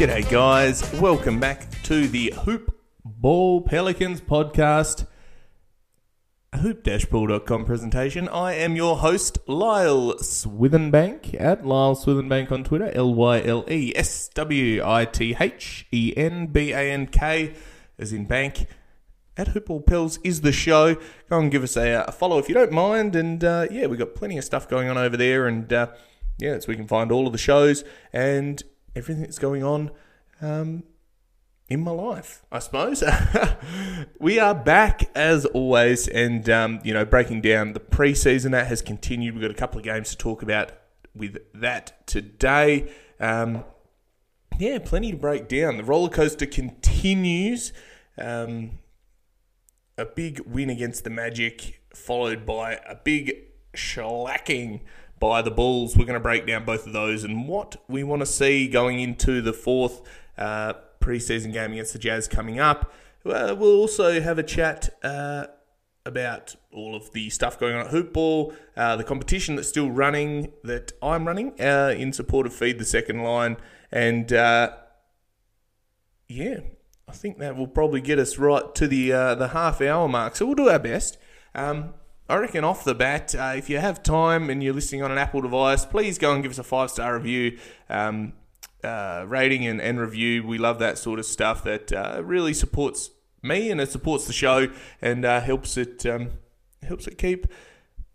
G'day, guys. Welcome back to the Hoop Ball Pelicans podcast, hoop-ball.com presentation. I am your host, Lyle Swithenbank, at Lyle Swithenbank on Twitter, L Y L E S W I T H E N B A N K, as in bank. At Hoop Ball Pels is the show. Go and give us a, a follow if you don't mind. And uh, yeah, we've got plenty of stuff going on over there. And uh, yeah, so we can find all of the shows and everything that's going on um, in my life, I suppose. we are back as always, and um, you know, breaking down the preseason that has continued. We've got a couple of games to talk about with that today. Um, yeah, plenty to break down. The roller coaster continues. Um, a big win against the Magic, followed by a big shellacking by the Bulls. We're going to break down both of those and what we want to see going into the fourth uh, preseason game against the Jazz coming up. Uh, we'll also have a chat uh, about all of the stuff going on at Hoopball, uh, the competition that's still running, that I'm running uh, in support of Feed the Second Line, and uh, yeah, I think that will probably get us right to the the half hour mark. So we'll do our best. Um, I reckon off the bat, uh, if you have time and you're listening on an Apple device, please go and give us a five star review. Um, uh, rating and, and review. We love that sort of stuff that uh, really supports me and it supports the show and uh, helps it um, helps it keep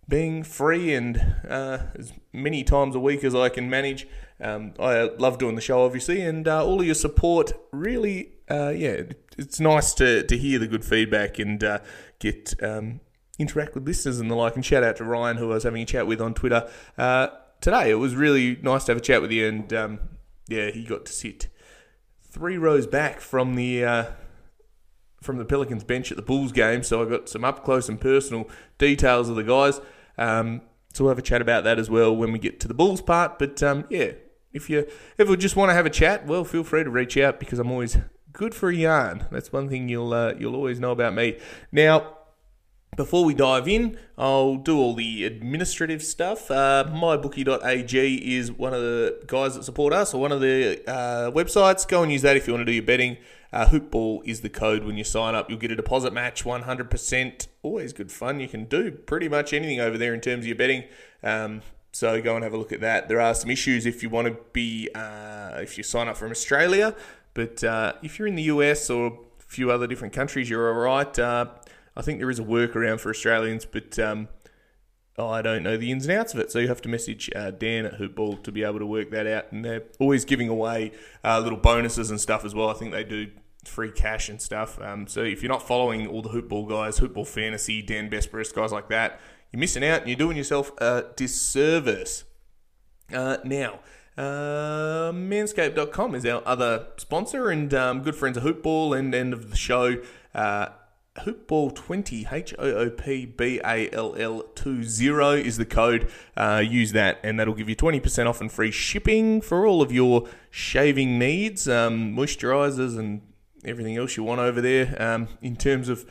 being free and uh, as many times a week as I can manage. Um, I love doing the show, obviously, and uh, all of your support really, uh, yeah, it's nice to, to hear the good feedback and get um, interact with listeners and the like. And shout out to Ryan, who I was having a chat with on Twitter today. It was really nice to have a chat with you and um, yeah, he got to sit three rows back from the uh, from the Pelicans bench at the Bulls game, so I got some up close and personal details of the guys. Um, so we'll have a chat about that as well when we get to the Bulls part. But um, yeah, if you you just want to have a chat, well, feel free to reach out because I'm always good for a yarn. That's one thing you'll uh, you'll always know about me. Now, before we dive in, I'll do all the administrative stuff. Uh, mybookie.ag is one of the guys that support us, or one of the uh, websites. Go and use that if you want to do your betting. Uh, Hoopball is the code when you sign up. You'll get a deposit match, 100%. Always good fun. You can do pretty much anything over there in terms of your betting. Um, so go and have a look at that. There are some issues if you want to be, uh, if you sign up from Australia, but uh, if you're in the US or a few other different countries, you're all right. I think there is a workaround for Australians, but um, oh, I don't know the ins and outs of it. So you have to message uh, Dan at Hoopball to be able to work that out. And they're always giving away uh, little bonuses and stuff as well. I think they do free cash and stuff. Um, so if you're not following all the Hoopball guys, Hoopball Fantasy, Dan Besbris, guys like that, you're missing out and you're doing yourself a disservice. Uh, now, uh, manscaped.com is our other sponsor and um, good friends of Hoopball and end of the show. Uh, Hoopball20, H O O P B A L L 20 is the code. Uh, use that, and that'll give you 20% off and free shipping for all of your shaving needs, um, moisturizers, and everything else you want over there. Um, in terms of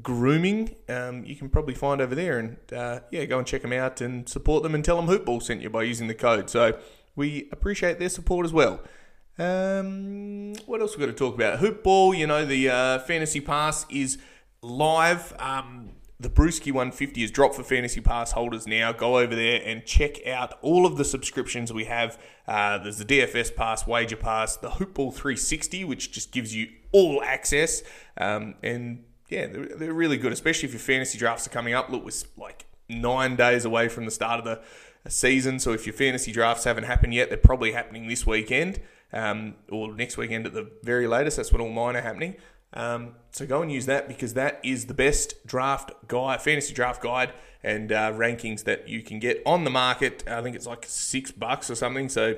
grooming, um, you can probably find over there. And uh, yeah, go and check them out and support them and tell them Hoopball sent you by using the code. So we appreciate their support as well. Um, what else we got to talk about? Hoop ball, you know, the uh, fantasy pass is live. Um, the Bruski 150 is dropped for fantasy pass holders now. Go over there and check out all of the subscriptions we have. Uh, there's the DFS pass, wager pass, the Hoopball 360, which just gives you all access. Um, and yeah, they're, they're, really good, especially if your fantasy drafts are coming up. Look, we're like nine days away from the start of the season. So if your fantasy drafts haven't happened yet, they're probably happening this weekend um, or next weekend at the very latest. That's when all mine are happening. Um, so go and use that because that is the best draft guide, fantasy draft guide, and uh, rankings that you can get on the market. I think it's like six bucks or something. So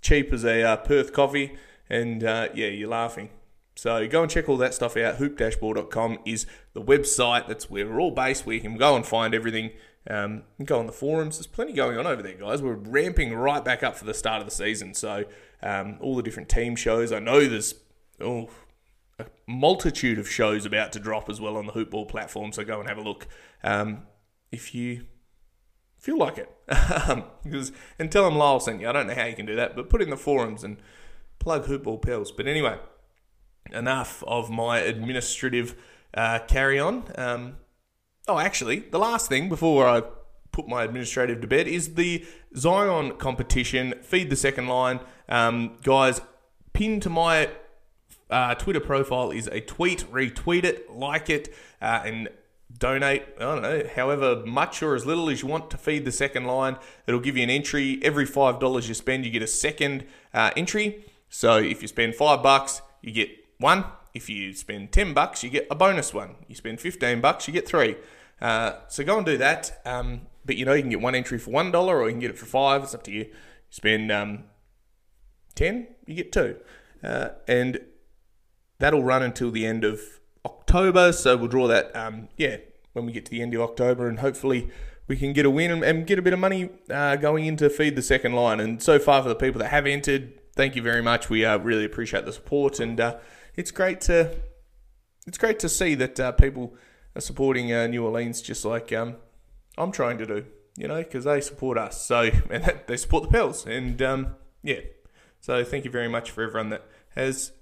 cheap as a uh, Perth coffee, and uh, yeah, you're laughing. So go and check all that stuff out. Hoopdashball.com is the website. That's where we're all based. Where you can go and find everything. Um, go on the forums. There's plenty going on over there, guys. We're ramping right back up for the start of the season. So um, all the different team shows. I know there's oh a multitude of shows about to drop as well on the Hoopball platform. So go and have a look um, if you feel like it. because and tell them Lyle sent you. I don't know how you can do that, but put in the forums and plug Hoopball Pels. But anyway, enough of my administrative uh, carry on. Oh, actually, the last thing before I put my administrative to bed is the Zion competition. Feed the second line, um, guys. Pinned to my uh, Twitter profile is a tweet. Retweet it, like it, uh, and donate. I don't know, however much or as little as you want to feed the second line. It'll give you an entry. Every five dollars you spend, you get a second uh, entry. So if you spend five bucks, you get one. If you spend ten bucks, you get a bonus one. You spend fifteen bucks, you get three. Uh, so go and do that. Um, but you know you can get one entry for one dollar, or you can get it for five. It's up to you. You spend um, ten, you get two, uh, and that'll run until the end of October. So we'll draw that, um, yeah, when we get to the end of October, and hopefully we can get a win and, and get a bit of money uh, going in to feed the second line. And so far, for the people that have entered, thank you very much. We uh, really appreciate the support, and uh, it's great to it's great to see that uh, people are supporting uh, New Orleans just like um, I'm trying to do. You know, because they support us, so and they support the Pels, and um, yeah. So thank you very much for everyone that has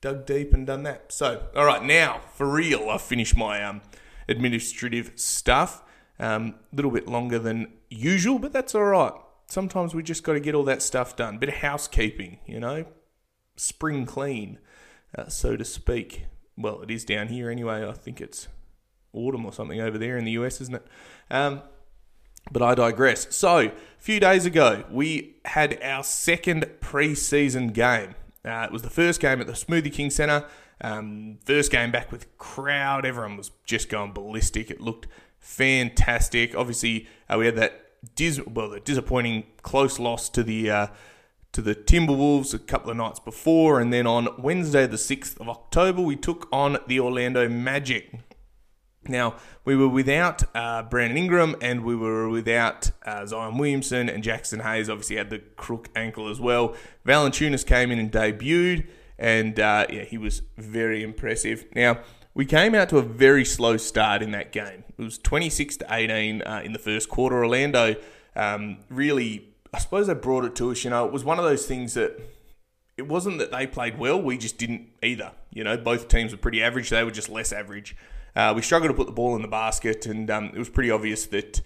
dug deep and done that. So, all right, now for real, I've finished my um, administrative stuff. A um, little bit longer than usual, but that's all right. Sometimes we just got to get all that stuff done. Bit of housekeeping, you know, spring clean, uh, so to speak. Well, it is down here anyway. I think it's autumn or something over there in the US, isn't it? Um, but I digress. So, a few days ago, we had our second preseason game. Uh, it was the first game at the Smoothie King Centre. Um, first game back with crowd. Everyone was just going ballistic. It looked fantastic. Obviously, uh, we had that dis- well, the disappointing close loss to the uh, to the Timberwolves a couple of nights before, and then on Wednesday, the sixth of October, we took on the Orlando Magic. Now, we were without uh, Brandon Ingram and we were without uh, Zion Williamson, and Jaxson Hayes obviously had the crook ankle as well. Valanciunas came in and debuted, and uh, yeah, he was very impressive. Now, we came out to a very slow start in that game. It was 26 to 18 uh, in the first quarter. Orlando um, really, I suppose they brought it to us. You know, it was one of those things that it wasn't that they played well, we just didn't either. You know, both teams were pretty average, they were just less average. Uh, we struggled to put the ball in the basket, and um, it was pretty obvious that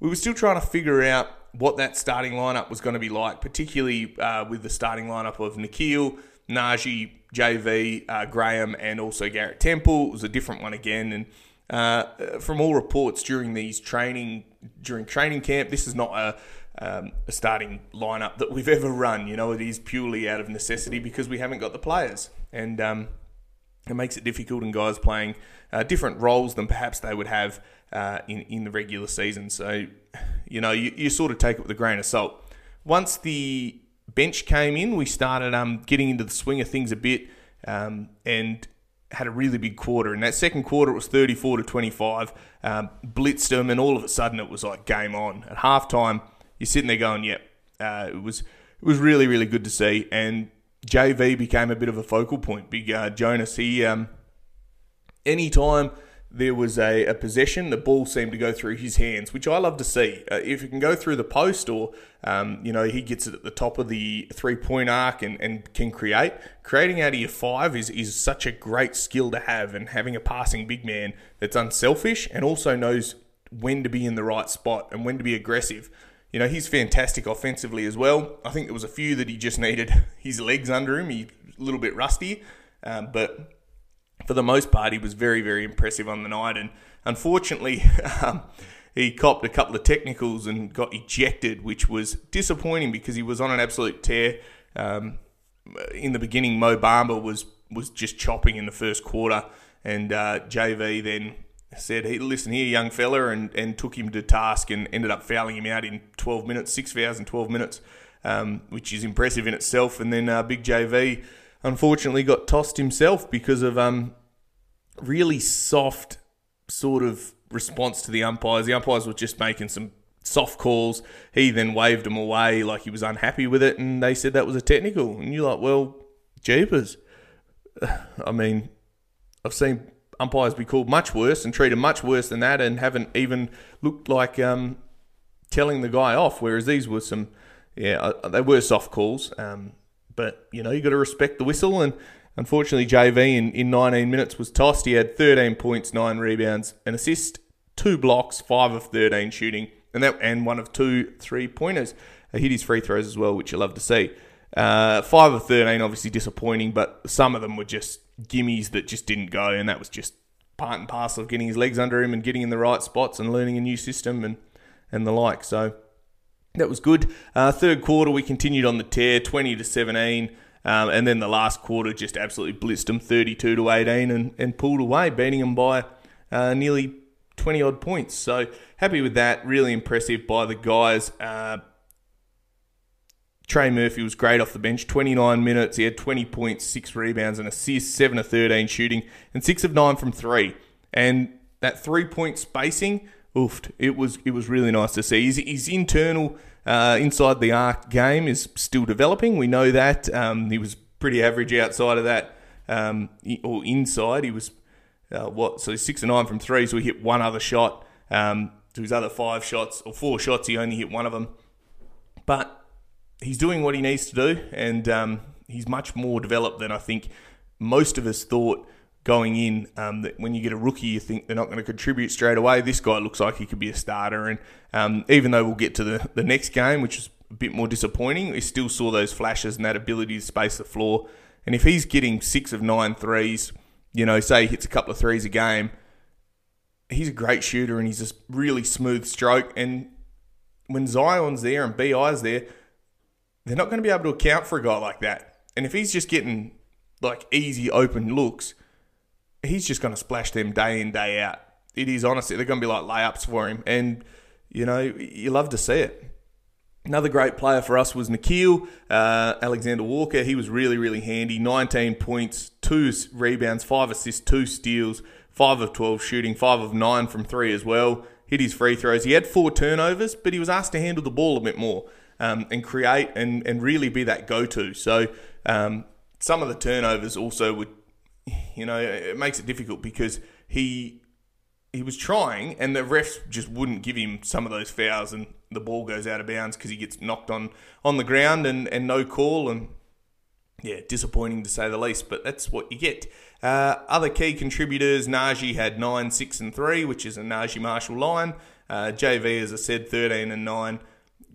we were still trying to figure out what that starting lineup was going to be like, particularly uh, with the starting lineup of Nickeil, Naji, JV, uh, Graham, and also Garrett Temple. It was a different one again, and uh, from all reports during these training during training camp, this is not a um, a starting lineup that we've ever run. You know, it is purely out of necessity because we haven't got the players, and um, it makes it difficult. And guys playing uh, different roles than perhaps they would have uh, in in the regular season. So, you know, you, you sort of take it with a grain of salt. Once the bench came in, we started um, getting into the swing of things a bit, um, and had a really big quarter. In that second quarter, it was 34 to 25. Um, blitzed them, and all of a sudden, it was like game on. At halftime, you're sitting there going, "Yep." Uh, it was it was really really good to see, and JV became a bit of a focal point. Big uh, Jonas, he um, anytime there was a, a possession, the ball seemed to go through his hands, which I love to see. Uh, if it can go through the post or, um, you know, he gets it at the top of the three point arc and, and can create, creating out of your five is, is such a great skill to have. And having a passing big man that's unselfish and also knows when to be in the right spot and when to be aggressive. You know, he's fantastic offensively as well. I think there was a few that he just needed his legs under him. He's a little bit rusty, um, but for the most part, he was very, very impressive on the night. And unfortunately, um, he copped a couple of technicals and got ejected, which was disappointing because he was on an absolute tear. Um, in the beginning, Mo Bamba was was just chopping in the first quarter, and uh, JV then said, hey, "Listen here, young fella," and, and took him to task and ended up fouling him out in 12 minutes, six fouls in 12 minutes, um, which is impressive in itself. And then uh, Big JV unfortunately got tossed himself because of um, really soft sort of response to the umpires. The umpires were just making some soft calls. He then waved them away like he was unhappy with it, and they said that was a technical. And you're like, well, jeepers. I mean, I've seen umpires be called much worse and treated much worse than that, and haven't even looked like um, telling the guy off. Whereas these were some, yeah, uh, they were soft calls. Um, but you know, you've got to respect the whistle. And unfortunately, JV in, in 19 minutes was tossed. He had 13 points, nine rebounds, an assist, two blocks, five of 13 shooting, and that and one of two three pointers. He hit his free throws as well, which you love to see. Uh, five of 13, obviously disappointing, but some of them were just gimmies that just didn't go, and that was just part and parcel of getting his legs under him and getting in the right spots and learning a new system and, and the like. So that was good. Uh, third quarter, we continued on the tear, 20 to 17. Um, and then the last quarter just absolutely blitzed them 32 to 18 and, and pulled away, beating them by uh, nearly 20 odd points. So happy with that. Really impressive by the guys. Uh, Trey Murphy was great off the bench, 29 minutes. He had 20 points, six rebounds, and assists, 7 of 13 shooting, and 6 of 9 from 3. And that three point spacing oofed. It was it was really nice to see. His, his internal uh, inside the arc game is still developing. We know that um, he was pretty average outside of that, um, or inside. He was uh, what? So six and nine from three. So he hit one other shot. Um, to his other five shots or four shots, he only hit one of them. But he's doing what he needs to do, and um, he's much more developed than I think most of us thought going in um, that when you get a rookie, you think they're not going to contribute straight away. This guy looks like he could be a starter, and um, even though we'll get to the, the next game, which is a bit more disappointing, we still saw those flashes and that ability to space the floor. And if he's getting six of nine threes, you know, say he hits a couple of threes a game, he's a great shooter and he's a really smooth stroke. And when Zion's there and Bi's there, they're not going to be able to account for a guy like that. And if he's just getting like easy open looks, he's just going to splash them day in, day out. It is honestly, they're going to be like layups for him. And, you know, you love to see it. Another great player for us was Nickeil uh, Alexander Walker. He was really, really handy. 19 points, two rebounds, five assists, two steals, five of 12 shooting, five of nine from three as well. Hit his free throws. He had four turnovers, but he was asked to handle the ball a bit more um, and create and, and really be that go to. So um, some of the turnovers also would you know, it makes it difficult because he he was trying, and the refs just wouldn't give him some of those fouls, and the ball goes out of bounds because he gets knocked on on the ground and and no call, and yeah, disappointing to say the least. But that's what you get. Uh, other key contributors: Naji had nine, six, and three, which is a Naji Marshall line. Uh, JV, as I said, thirteen and nine.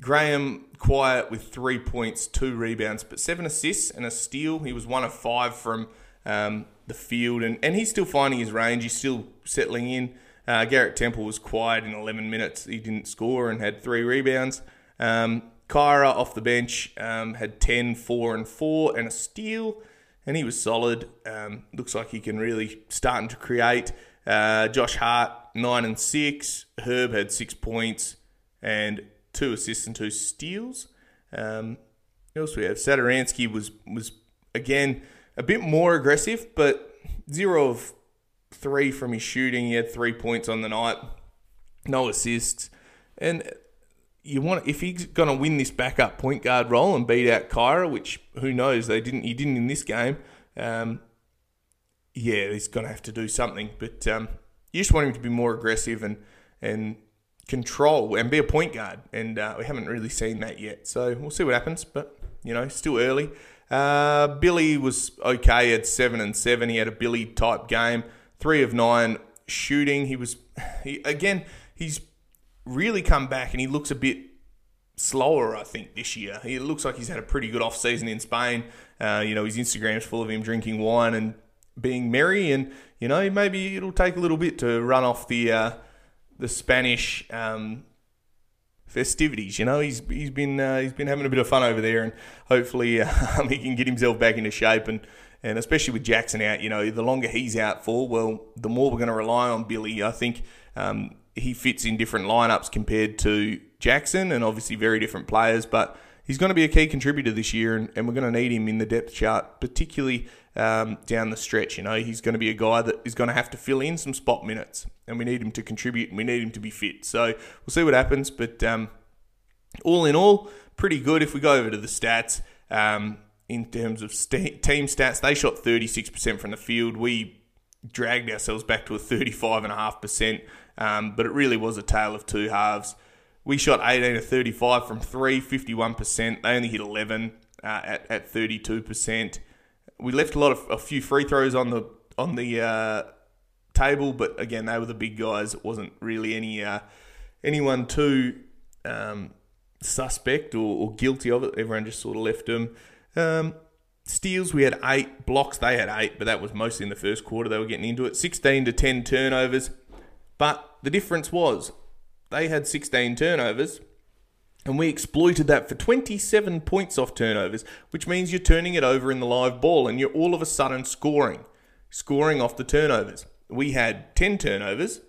Graham quiet with three points, two rebounds, but seven assists and a steal. He was one of five from um, the field, and, and he's still finding his range. He's still settling in. Uh, Garrett Temple was quiet in 11 minutes. He didn't score and had three rebounds. Um, Kira off the bench um, had 10, 4, and 4, and a steal, and he was solid. Um, looks like he can really starting to create. Uh, Josh Hart, 9 and 6. Herb had 6 points and 2 assists and 2 steals. Um, else we have? Satoransky was, was again, a bit more aggressive, but zero of three from his shooting. He had three points on the night, no assists, and you want if he's going to win this backup point guard role and beat out Kira, which who knows they didn't. He didn't in this game. Um, yeah, he's going to have to do something. But um, you just want him to be more aggressive and and control and be a point guard. And uh, we haven't really seen that yet. So we'll see what happens. But you know, still early. Uh, Billy was okay at seven and seven. He had a Billy type game, three of nine shooting. He was he, again. He's really come back and he looks a bit slower, I think, this year. He looks like he's had a pretty good off season in Spain. Uh, you know, his Instagram's full of him drinking wine and being merry, and you know, maybe it'll take a little bit to run off the uh, the Spanish um, festivities. You know, he's he's been uh, he's been having a bit of fun over there, and hopefully um, he can get himself back into shape. And and especially with Jaxson out, you know, the longer he's out for, well, the more we're going to rely on Billy. I think um, he fits in different lineups compared to Jaxson, and obviously very different players, but. He's going to be a key contributor this year, and, and we're going to need him in the depth chart, particularly um, down the stretch. You know, he's going to be a guy that is going to have to fill in some spot minutes, and we need him to contribute, and we need him to be fit. So we'll see what happens. But um, all in all, pretty good. If we go over to the stats, um, in terms of st- team stats, they shot 36% from the field. We dragged ourselves back to a 35.5%, um, but it really was a tale of two halves. We shot 18 to 35 from three, 51%. They only hit 11 uh, at, at 32% we left a lot of a few free throws on the on the uh, table, but again, they were the big guys. It wasn't really any uh, anyone too um, suspect or, or, guilty of it. Everyone just sort of left them. Um, steals, we had eight. Blocks, they had eight, but that was mostly in the first quarter. They were getting into it. 16 to 10 turnovers. But the difference was they had 16 turnovers and we exploited that for 27 points off turnovers, which means you're turning it over in the live ball and you're all of a sudden scoring, scoring off the turnovers. We had 10 turnovers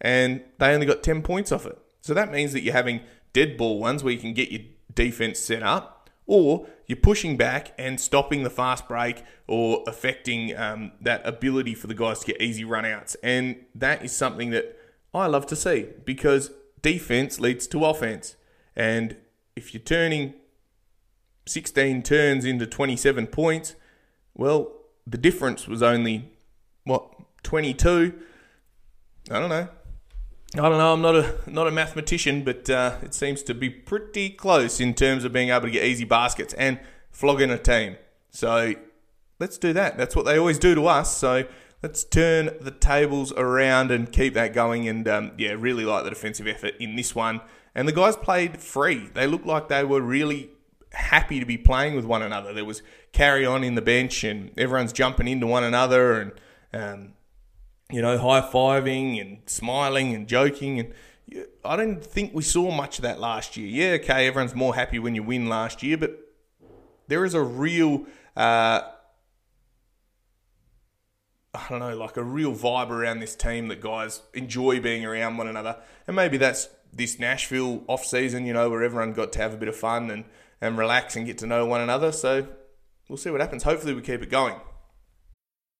and they only got 10 points off it. So that means that you're having dead ball ones where you can get your defense set up, or you're pushing back and stopping the fast break or affecting um, that ability for the guys to get easy runouts. And that is something that I love to see because defense leads to offense. And if you're turning 16 turns into 27 points, well, the difference was only, what, 22? I don't know. I don't know. I'm not a not a mathematician, but uh, it seems to be pretty close in terms of being able to get easy baskets and flogging a team. So let's do that. That's what they always do to us. So let's turn the tables around and keep that going. And um, yeah, really like the defensive effort in this one. And the guys played free. They looked like they were really happy to be playing with one another. There was carry on in the bench, and everyone's jumping into one another, and um, you know, high fiving and smiling and joking. And I don't think we saw much of that last year. Yeah, okay, everyone's more happy when you win last year, but there is a real. Uh, I don't know, like a real vibe around this team that guys enjoy being around one another. And maybe that's this Nashville off season, you know, where everyone got to have a bit of fun and, and relax and get to know one another. So we'll see what happens. Hopefully, we keep it going.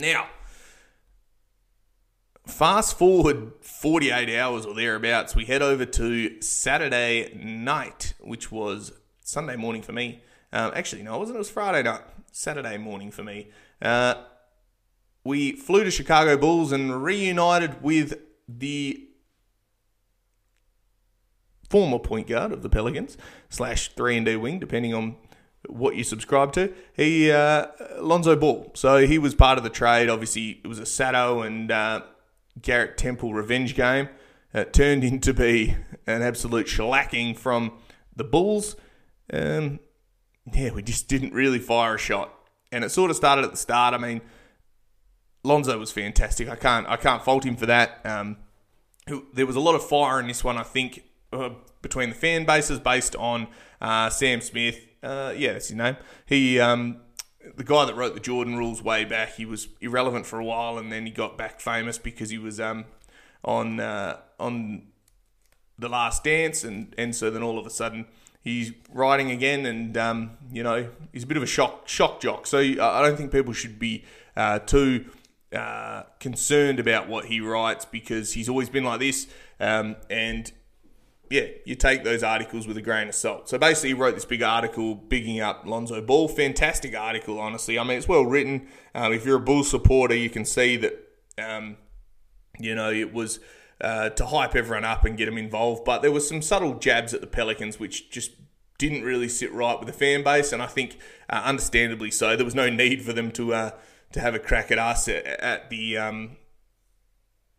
Now, fast forward 48 hours or thereabouts, we head over to Saturday night, which was Sunday morning for me. Um, actually, no, it wasn't. It was Friday night, Saturday morning for me. Uh, we flew to Chicago Bulls and reunited with the former point guard of the Pelicans slash three and D wing, depending on what you subscribe to. He uh, Lonzo Ball, so he was part of the trade. Obviously, it was a Sato and uh, Garrett Temple revenge game. It turned into be an absolute shellacking from the Bulls. Um, yeah, we just didn't really fire a shot, and it sort of started at the start. I mean, Lonzo was fantastic. I can't I can't fault him for that. Um, there was a lot of fire in this one. I think uh, between the fan bases based on uh, Sam Smith. Uh, yeah, that's his name. He um, the guy that wrote the Jordan rules way back. He was irrelevant for a while, and then he got back famous because he was um, on uh, on the Last Dance, and and so then all of a sudden he's writing again, and um, you know he's a bit of a shock shock jock. So I don't think people should be uh, too uh, concerned about what he writes because he's always been like this, um, and yeah, you take those articles with a grain of salt. So basically, he wrote this big article bigging up Lonzo Ball. Fantastic article, honestly. I mean, it's well written. Um, if you're a Bull supporter, you can see that, um, you know, it was uh, to hype everyone up and get them involved. But there was some subtle jabs at the Pelicans, which just didn't really sit right with the fan base, and I think uh, understandably so. There was no need for them to uh, to have a crack at us at, at the um,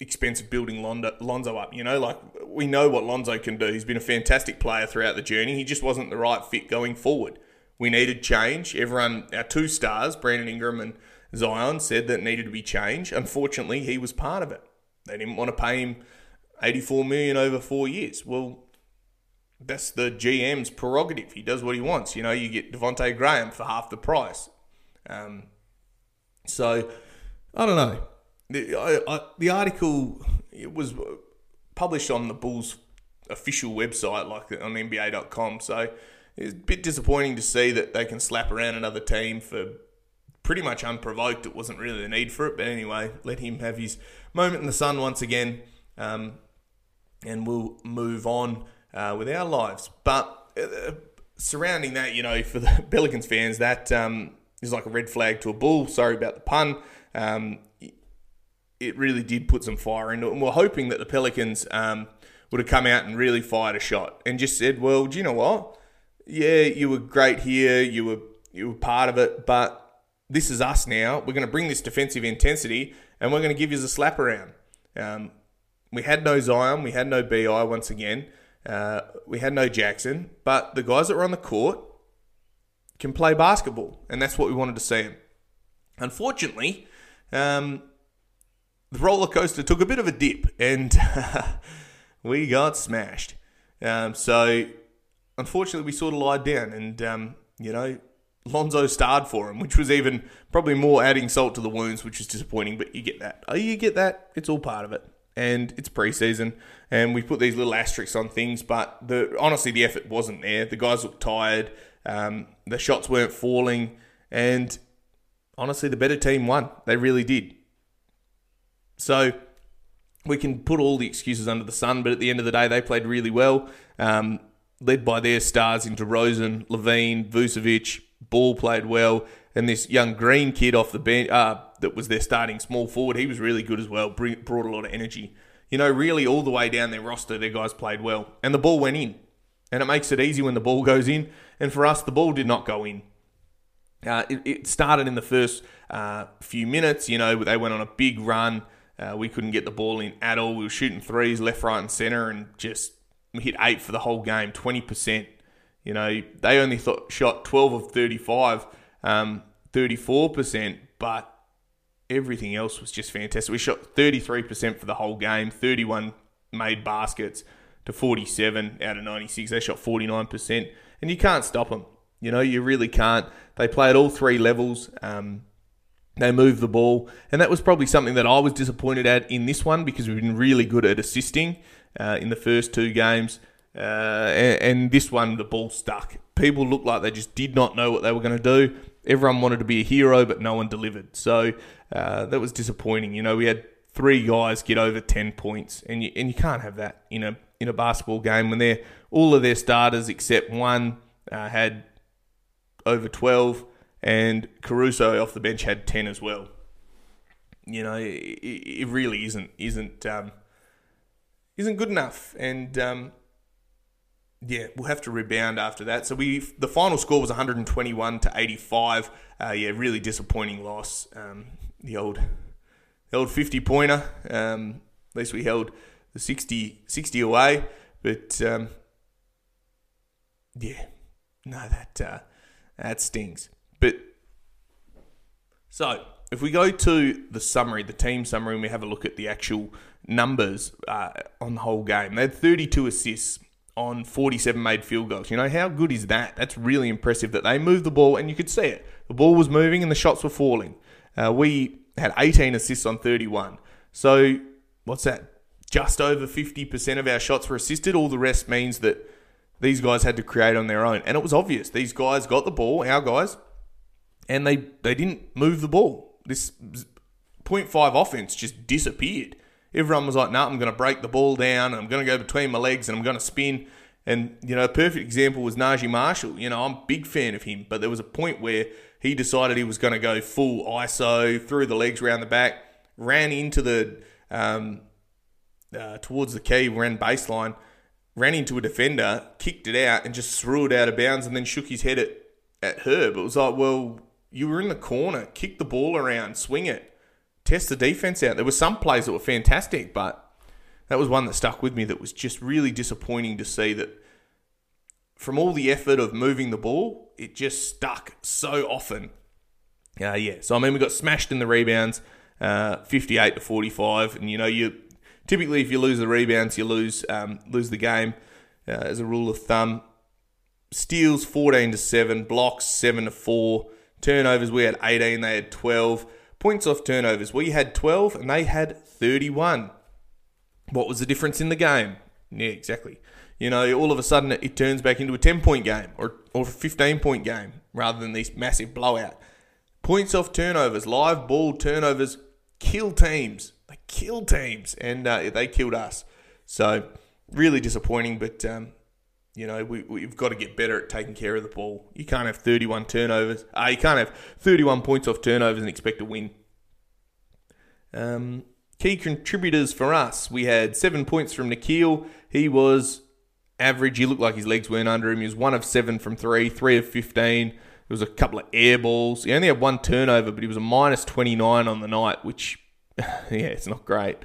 expense of building Lonzo, up. You know, like we know what Lonzo can do. He's been a fantastic player throughout the journey. He just wasn't the right fit going forward. We needed change. Everyone, our two stars, Brandon Ingram and Zion, said that needed to be change. Unfortunately, he was part of it. They didn't want to pay him 84 million over four years. Well, that's the GM's prerogative. He does what he wants. You know, you get Devonte Graham for half the price. Um, so, I don't know. The, I, I, the article it was published on the Bulls official website, like on NBA.com. So it's a bit disappointing to see that they can slap around another team for pretty much unprovoked. It wasn't really the need for it, but anyway, let him have his moment in the sun once again, um, and we'll move on uh, with our lives. But uh, surrounding that, you know, for the Pelicans fans, that um, is like a red flag to a bull. Sorry about the pun. Um, it really did put some fire into it. And we're hoping that the Pelicans um, would have come out and really fired a shot and just said, well, do you know what? Yeah, you were great here. You were you were part of it, but this is us now. We're going to bring this defensive intensity and we're going to give you a slap around. Um, we had no Zion, we had no Bi once again, uh, we had no Jaxson, but the guys that were on the court can play basketball, and that's what we wanted to see. Unfortunately, um, the roller coaster took a bit of a dip and we got smashed. Um, so, unfortunately, we sort of lied down and, um, you know, Lonzo starred for him, which was even probably more adding salt to the wounds, which is disappointing, but you get that. Oh, you get that. It's all part of it. And it's preseason, and we put these little asterisks on things, but the honestly, the effort wasn't there. The guys looked tired. Um, the shots weren't falling, and honestly, the better team won. They really did. So we can put all the excuses under the sun, but at the end of the day, they played really well, um, led by their stars into Rosen, LaVine, Vucevic. Ball played well, and this young Green kid off the bench uh, that was their starting small forward, he was really good as well. Brought a lot of energy. You know, really all the way down their roster, their guys played well, and the ball went in, and it makes it easy when the ball goes in. And for us, the ball did not go in. Uh, it, it, started in the first uh, few minutes. You know, they went on a big run. Uh, we couldn't get the ball in at all. We were shooting threes left, right, and centre, and just we hit eight for the whole game, twenty percent. You know, they only thought, shot twelve of thirty-five, um, thirty-four percent, but everything else was just fantastic. We shot thirty-three percent for the whole game, thirty-one made baskets to forty-seven out of ninety-six. They shot forty-nine percent, and you can't stop them. You know, you really can't. They play at all three levels. Um, they move the ball, and that was probably something that I was disappointed at in this one because we've been really good at assisting uh, in the first two games, uh, and, and, this one the ball stuck. People looked like they just did not know what they were going to do. Everyone wanted to be a hero, but no one delivered. So uh, that was disappointing. You know, we had three guys get over ten points, and you and you can't have that in a in a basketball game when they're all of their starters except one uh, had over twelve and Caruso off the bench had ten as well. You know, it, really isn't isn't um, isn't good enough, and um, yeah, we'll have to rebound after that. So we the final score was 121 to 85. Uh, yeah, really disappointing loss. Um, the old the old 50 pointer. Um, At least we held the 60, 60 away. But um, yeah, no, that uh, that stings. But so if we go to the summary, the team summary, and we have a look at the actual numbers uh, on the whole game, they had 32 assists on 47 made field goals. You know, how good is that? That's really impressive that they moved the ball and you could see it. The ball was moving and the shots were falling. Uh, we had 18 assists on 31. So, what's that? Just over 50% of our shots were assisted. All the rest means that these guys had to create on their own. And it was obvious. These guys got the ball, our guys, and they, they didn't move the ball. This 0.5 offense just disappeared. Everyone was like, nah, I'm going to break the ball down. I'm going to go between my legs and I'm going to spin. And, you know, a perfect example was Naji Marshall. You know, I'm a big fan of him, but there was a point where he decided he was going to go full ISO, threw the legs around the back, ran into the, um, uh, towards the key, ran baseline, ran into a defender, kicked it out, and just threw it out of bounds and then shook his head at, at Herb. It was like, well, you were in the corner, kick the ball around, swing it test the defense out. There were some plays that were fantastic, but that was one that stuck with me that was just really disappointing to see that from all the effort of moving the ball, it just stuck so often. Uh, yeah, so I mean, we got smashed in the rebounds, uh, 58 to 45, and you know, you typically if you lose the rebounds, you lose um, lose the game uh, as a rule of thumb. Steals 14 to 7, blocks 7 to 4, turnovers we had 18, they had 12. Points off turnovers. We had 12 and they had 31. What was the difference in the game? Yeah, exactly. You know, all of a sudden it, turns back into a 10 point game or, or a 15 point game rather than this massive blowout. Points off turnovers, live ball turnovers kill teams. They kill teams and uh, they killed us. So, really disappointing, but um, you know, we, we've got to get better at taking care of the ball. You can't have 31 turnovers. Uh, you can't have 31 points off turnovers and expect to win. Um, key contributors for us. We had seven points from Nickeil. He was average. He looked like his legs weren't under him. He was one of seven from three, three of 15. There was a couple of air balls. He only had one turnover, but he was a minus 29 on the night, which, yeah, it's not great.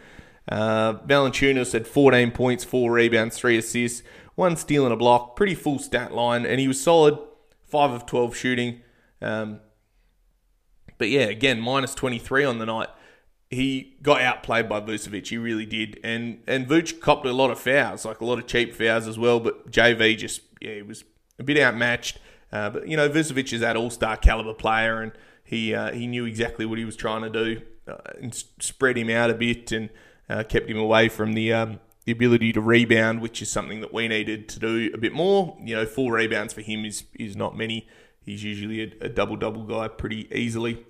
Uh, Valanciunas had 14 points, four rebounds, three assists one steal and a block, pretty full stat line, and he was solid, five of twelve shooting. Um, but yeah, again, minus twenty three on the night. He got outplayed by Vucevic. He really did, and and Vuce copped a lot of fouls, like a lot of cheap fouls as well. But JV just yeah, he was a bit outmatched. Uh, but you know, Vucevic is that all star caliber player, and he uh, he knew exactly what he was trying to do, uh, and spread him out a bit and uh, kept him away from the um, the ability to rebound, which is something that we needed to do a bit more. You know, four rebounds for him is is not many. He's usually a, a double double guy pretty easily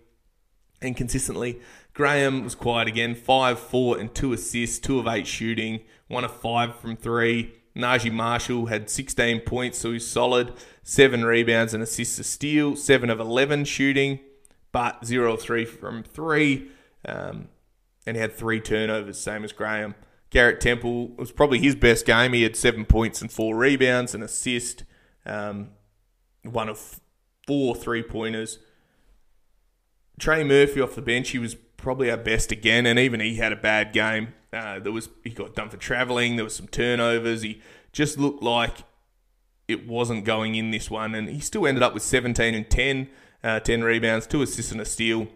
and consistently. Graham was quiet again, five, four, and two assists, two of eight shooting, one of five from three. Naji Marshall had 16 points, so he's solid. Seven rebounds and assists to steal, seven of 11 shooting, but zero of three from three. Um, and he had three turnovers, same as Graham. Garrett Temple was probably his best game. He had seven points and four rebounds, an assist, um, one of four three pointers. Trey Murphy off the bench, he was probably our best again, and even he had a bad game. Uh, there was he got done for travelling. There was some turnovers. He just looked like it wasn't going in this one, and he still ended up with 17 and 10, uh, 10 rebounds, two assists and a steal,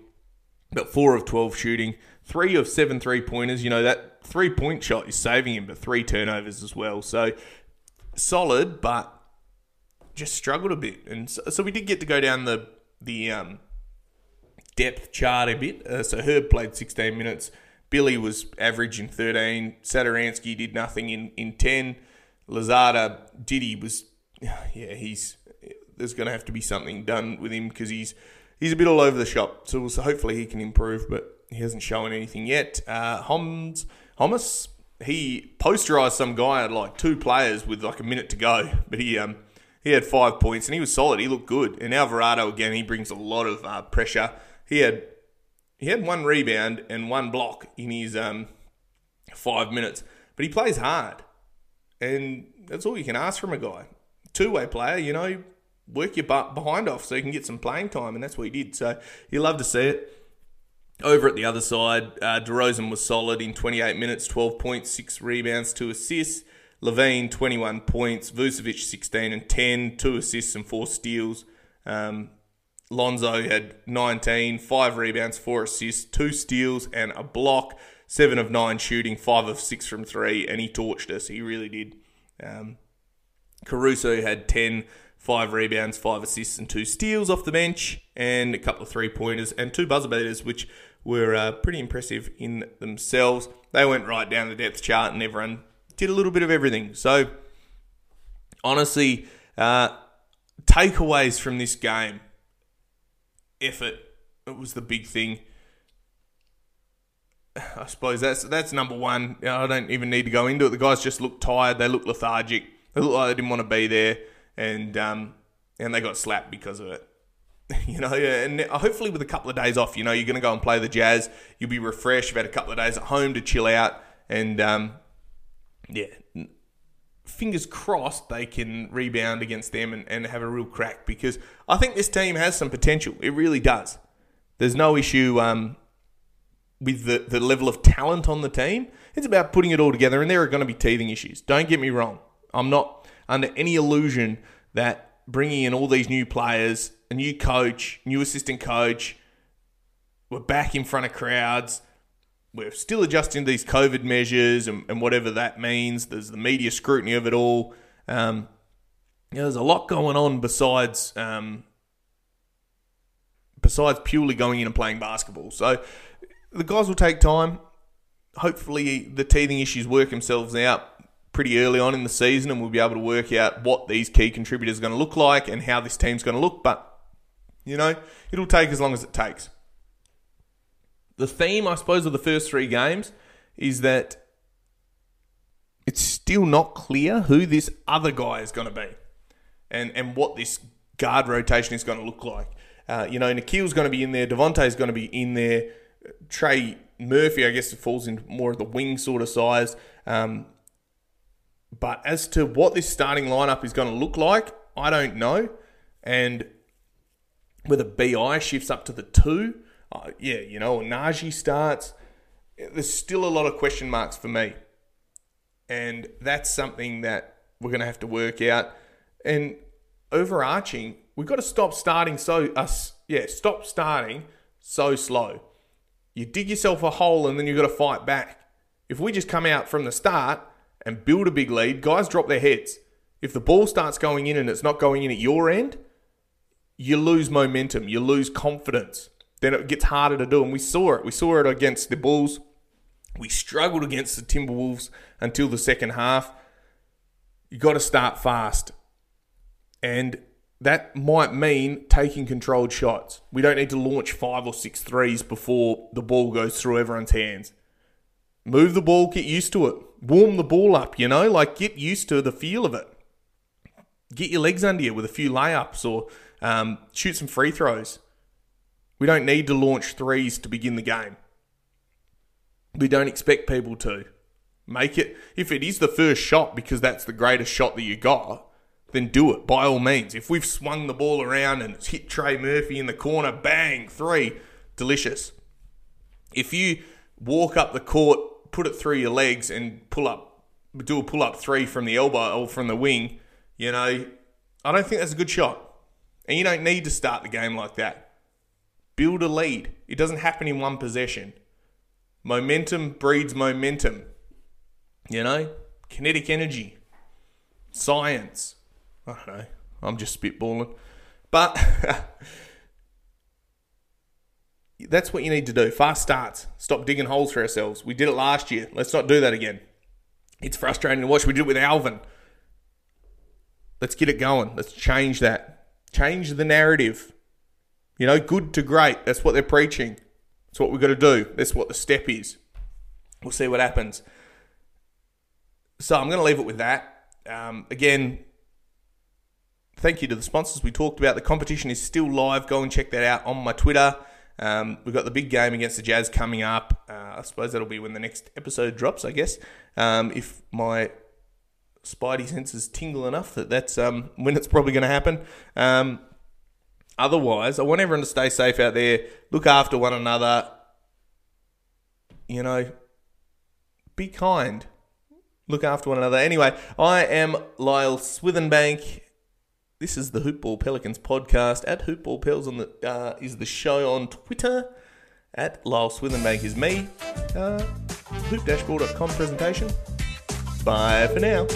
but four of 12 shooting, three of seven three pointers. You know that three point shot is saving him, but three turnovers as well. So solid, but just struggled a bit. And so, so we did get to go down the the um, depth chart a bit. Uh, so Herb played 16 minutes. Billy was average in 13. Satoransky did nothing in, in 10. Louzada, Didi was, yeah, he's, there's going to have to be something done with him because he's, he's a bit all over the shop. So hopefully he can improve, but he hasn't shown anything yet. Uh, Hommes, Thomas, he posterized some guy at like two players with like a minute to go, but he um he had five points and he was solid. He looked good. And Alvarado again, he brings a lot of uh, pressure. He had he had one rebound and one block in his um five minutes, but he plays hard, and that's all you can ask from a guy. Two way player, you know, work your butt behind off so you can get some playing time, and that's what he did. So you love to see it. Over at the other side, uh, DeRozan was solid in 28 minutes, 12 points, 6 rebounds, 2 assists. LaVine, 21 points. Vucevic, 16 and 10, 2 assists and 4 steals. Um, Lonzo had 19, 5 rebounds, 4 assists, 2 steals, and a block. 7 of 9 shooting, 5 of 6 from 3, and he torched us. He really did. Um, Caruso had 10, 5 rebounds, 5 assists, and 2 steals off the bench, and a couple of three pointers, and 2 buzzer beaters, which were uh, pretty impressive in themselves. They went right down the depth chart, and everyone did a little bit of everything. So, honestly, uh, takeaways from this game effort it was the big thing. I suppose that's that's number one. I don't even need to go into it. The guys just looked tired. They looked lethargic. They looked like they didn't want to be there, and um, and they got slapped because of it. You know, and hopefully with a couple of days off, you know, you're going to go and play the Jazz. You'll be refreshed. You've had a couple of days at home to chill out, and um, yeah, fingers crossed they can rebound against them and, and have a real crack because I think this team has some potential. It really does. There's no issue um, with the, the level of talent on the team. It's about putting it all together, and there are going to be teething issues. Don't get me wrong. I'm not under any illusion that bringing in all these new players, a new coach, new assistant coach, we're back in front of crowds we're still adjusting these COVID measures and, and, whatever that means. There's the media scrutiny of it all. Um, you know, there's a lot going on besides um, besides purely going in and playing basketball. So the guys will take time. Hopefully, the teething issues work themselves out pretty early on in the season, and we'll be able to work out what these key contributors are going to look like and how this team's going to look. But you know, it'll take as long as it takes the theme, I suppose, of the first three games is that it's still not clear who this other guy is going to be and, and what this guard rotation is going to look like. Uh, you know, Nickeil's going to be in there, Devonte is going to be in there, Trey Murphy, I guess, falls in more of the wing sort of size. Um, but as to what this starting lineup is going to look like, I don't know. And whether BI shifts up to the two, uh, yeah, you know, Naji starts. There's still a lot of question marks for me. And that's something that we're going to have to work out. And overarching, we've got to stop starting so, us, yeah, stop starting so slow. You dig yourself a hole and then you've got to fight back. If we just come out from the start and build a big lead, guys drop their heads. If the ball starts going in and it's not going in at your end, you lose momentum, you lose confidence then it gets harder to do. And we saw it. We saw it against the Bulls. We struggled against the Timberwolves until the second half. You got to start fast. And that might mean taking controlled shots. We don't need to launch five or six threes before the ball goes through everyone's hands. Move the ball, get used to it. Warm the ball up, you know, like get used to the feel of it. Get your legs under you with a few layups or um, shoot some free throws. We don't need to launch threes to begin the game. We don't expect people to. Make it, if it is the first shot because that's the greatest shot that you got, then do it by all means. If we've swung the ball around and it's hit Trey Murphy in the corner, bang, three, delicious. If you walk up the court, put it through your legs and pull up, do a pull up three from the elbow or from the wing, you know, I don't think that's a good shot. And you don't need to start the game like that. Build a lead. It doesn't happen in one possession. Momentum breeds momentum. You know? Kinetic energy. Science. I don't know. I'm just spitballing. But that's what you need to do. Fast starts. Stop digging holes for ourselves. We did it last year. Let's not do that again. It's frustrating to watch. We did it with Alvin. Let's get it going. Let's change that. Change the narrative. You know, good to great. That's what they're preaching. That's what we've got to do. That's what the step is. We'll see what happens. So I'm going to leave it with that. Um, again, thank you to the sponsors we talked about. The competition is still live. Go and check that out on my Twitter. Um, we've got the big game against the Jazz coming up. Uh, I suppose that'll be when the next episode drops, I guess. Um, if my spidey senses tingle enough that that's um, when it's probably going to happen. Um, otherwise, I want everyone to stay safe out there, look after one another, you know, be kind. Look after one another. Anyway, I am Lyle Swithenbank. This is the Hoopball Pelicans podcast. At Hoopball Pels on the uh, is the show on Twitter. At Lyle Swithenbank is me. Uh, hoopdashball.com presentation. Bye for now.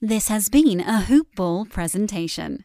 This has been a Hoop Ball presentation.